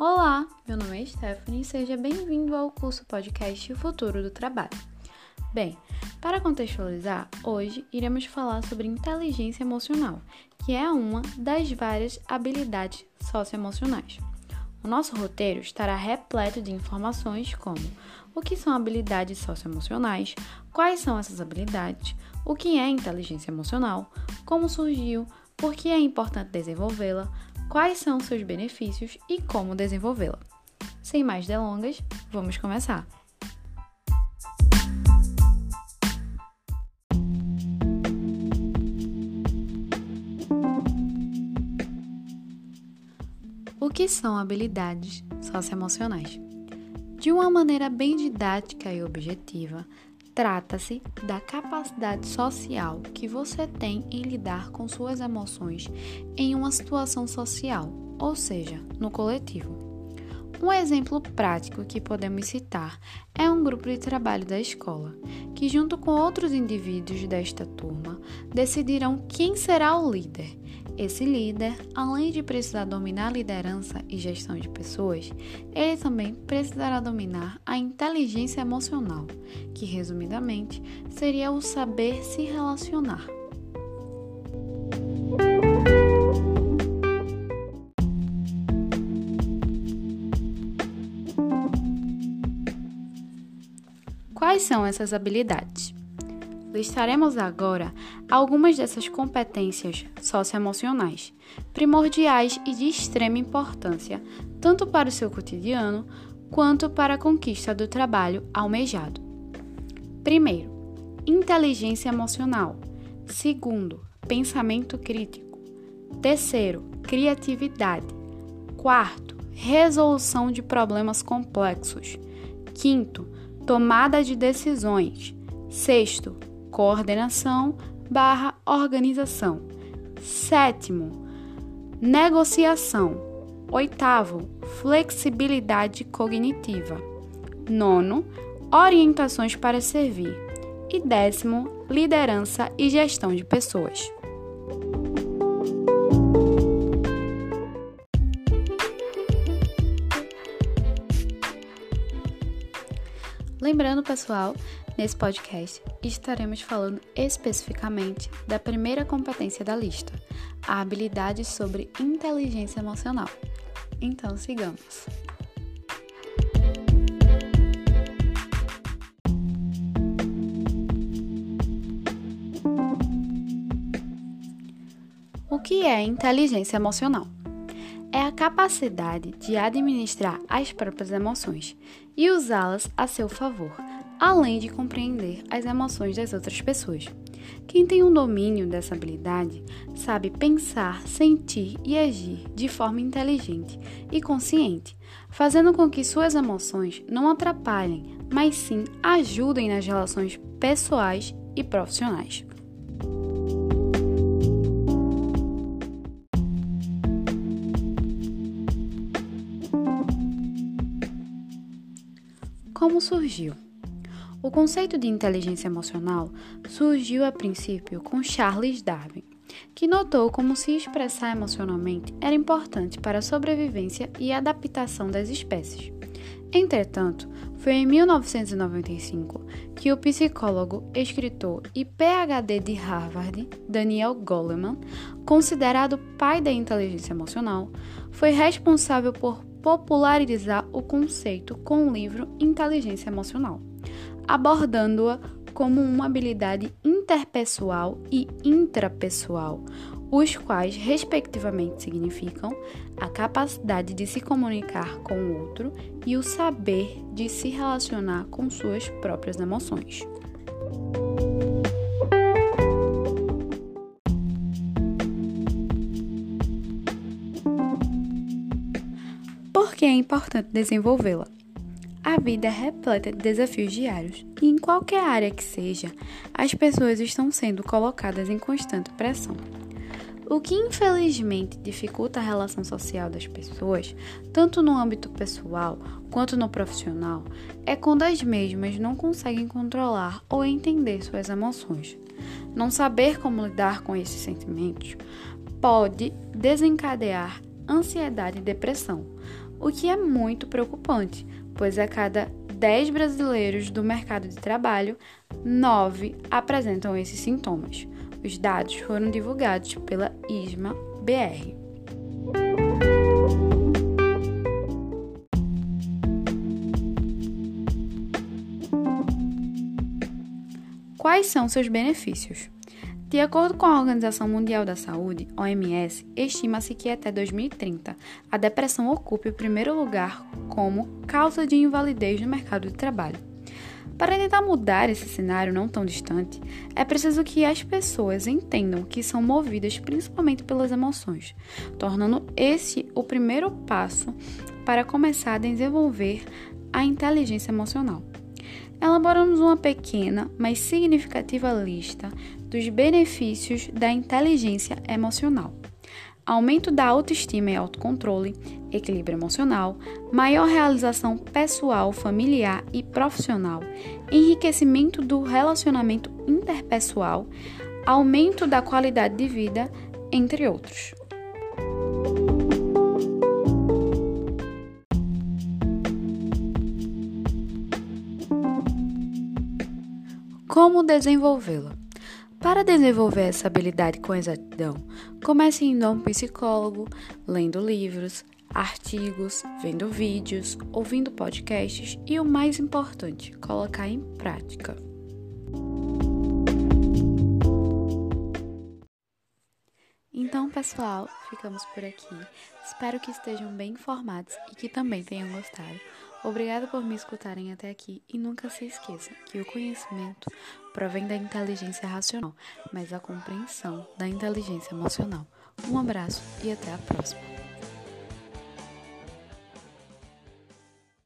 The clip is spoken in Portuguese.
Olá, meu nome é Stephanie e seja bem-vindo ao curso podcast Futuro do Trabalho. Bem, para contextualizar, hoje iremos falar sobre inteligência emocional, que é uma das várias habilidades socioemocionais. O nosso roteiro estará repleto de informações como o que são habilidades socioemocionais, quais são essas habilidades, o que é inteligência emocional, como surgiu, por que é importante desenvolvê-la, quais são seus benefícios e como desenvolvê-la. Sem mais delongas, vamos começar! O que são habilidades socioemocionais? De uma maneira bem didática e objetiva, Trata-se da capacidade social que você tem em lidar com suas emoções em uma situação social, ou seja, no coletivo. Um exemplo prático que podemos citar é um grupo de trabalho da escola, que, junto com outros indivíduos desta turma, decidirão quem será o líder esse líder, além de precisar dominar a liderança e gestão de pessoas, ele também precisará dominar a inteligência emocional, que resumidamente seria o saber se relacionar. Quais são essas habilidades? Listaremos agora algumas dessas competências socioemocionais, primordiais e de extrema importância, tanto para o seu cotidiano quanto para a conquista do trabalho almejado. Primeiro, inteligência emocional. Segundo, pensamento crítico. Terceiro, criatividade. Quarto, resolução de problemas complexos. Quinto, tomada de decisões. Sexto, coordenação barra organização. Sétimo, negociação. Oitavo, flexibilidade cognitiva. Nono, orientações para servir. E décimo, liderança e gestão de pessoas. Lembrando, pessoal, nesse podcast estaremos falando especificamente da primeira competência da lista, a habilidade sobre inteligência emocional. Então, sigamos. O que é inteligência emocional? é a capacidade de administrar as próprias emoções e usá-las a seu favor, além de compreender as emoções das outras pessoas. Quem tem um domínio dessa habilidade sabe pensar, sentir e agir de forma inteligente e consciente, fazendo com que suas emoções não atrapalhem, mas sim ajudem nas relações pessoais e profissionais. Como surgiu? O conceito de inteligência emocional surgiu a princípio com Charles Darwin, que notou como se expressar emocionalmente era importante para a sobrevivência e adaptação das espécies. Entretanto, foi em 1995 que o psicólogo, escritor e PhD de Harvard, Daniel Goleman, considerado pai da inteligência emocional, foi responsável por popularizar o conceito com o livro Inteligência Emocional, abordando-a como uma habilidade interpessoal e intrapessoal, os quais, respectivamente, significam a capacidade de se comunicar com o outro e o saber de se relacionar com suas próprias emoções. Por que é importante desenvolvê-la? A vida é repleta de desafios diários e, em qualquer área que seja, as pessoas estão sendo colocadas em constante pressão. O que infelizmente dificulta a relação social das pessoas, tanto no âmbito pessoal quanto no profissional, é quando as mesmas não conseguem controlar ou entender suas emoções. Não saber como lidar com esses sentimentos pode desencadear ansiedade e depressão, o que é muito preocupante, pois a cada 10 brasileiros do mercado de trabalho, 9 apresentam esses sintomas. Os dados foram divulgados pela ISMA BR. Quais são seus benefícios? De acordo com a Organização Mundial da Saúde, OMS, estima-se que até 2030 a depressão ocupe o primeiro lugar como causa de invalidez no mercado de trabalho. Para tentar mudar esse cenário não tão distante, é preciso que as pessoas entendam que são movidas principalmente pelas emoções, tornando esse o primeiro passo para começar a desenvolver a inteligência emocional. Elaboramos uma pequena, mas significativa lista dos benefícios da inteligência emocional. Aumento da autoestima e autocontrole, equilíbrio emocional, maior realização pessoal, familiar e profissional, enriquecimento do relacionamento interpessoal, aumento da qualidade de vida, entre outros. Como desenvolvê-la? Para desenvolver essa habilidade com exatidão, comece indo a um psicólogo, lendo livros, artigos, vendo vídeos, ouvindo podcasts e o mais importante, colocar em prática. Então, pessoal, ficamos por aqui. Espero que estejam bem informados e que também tenham gostado. Obrigada por me escutarem até aqui e nunca se esqueça que o conhecimento provém da inteligência racional, mas a compreensão da inteligência emocional. Um abraço e até a próxima.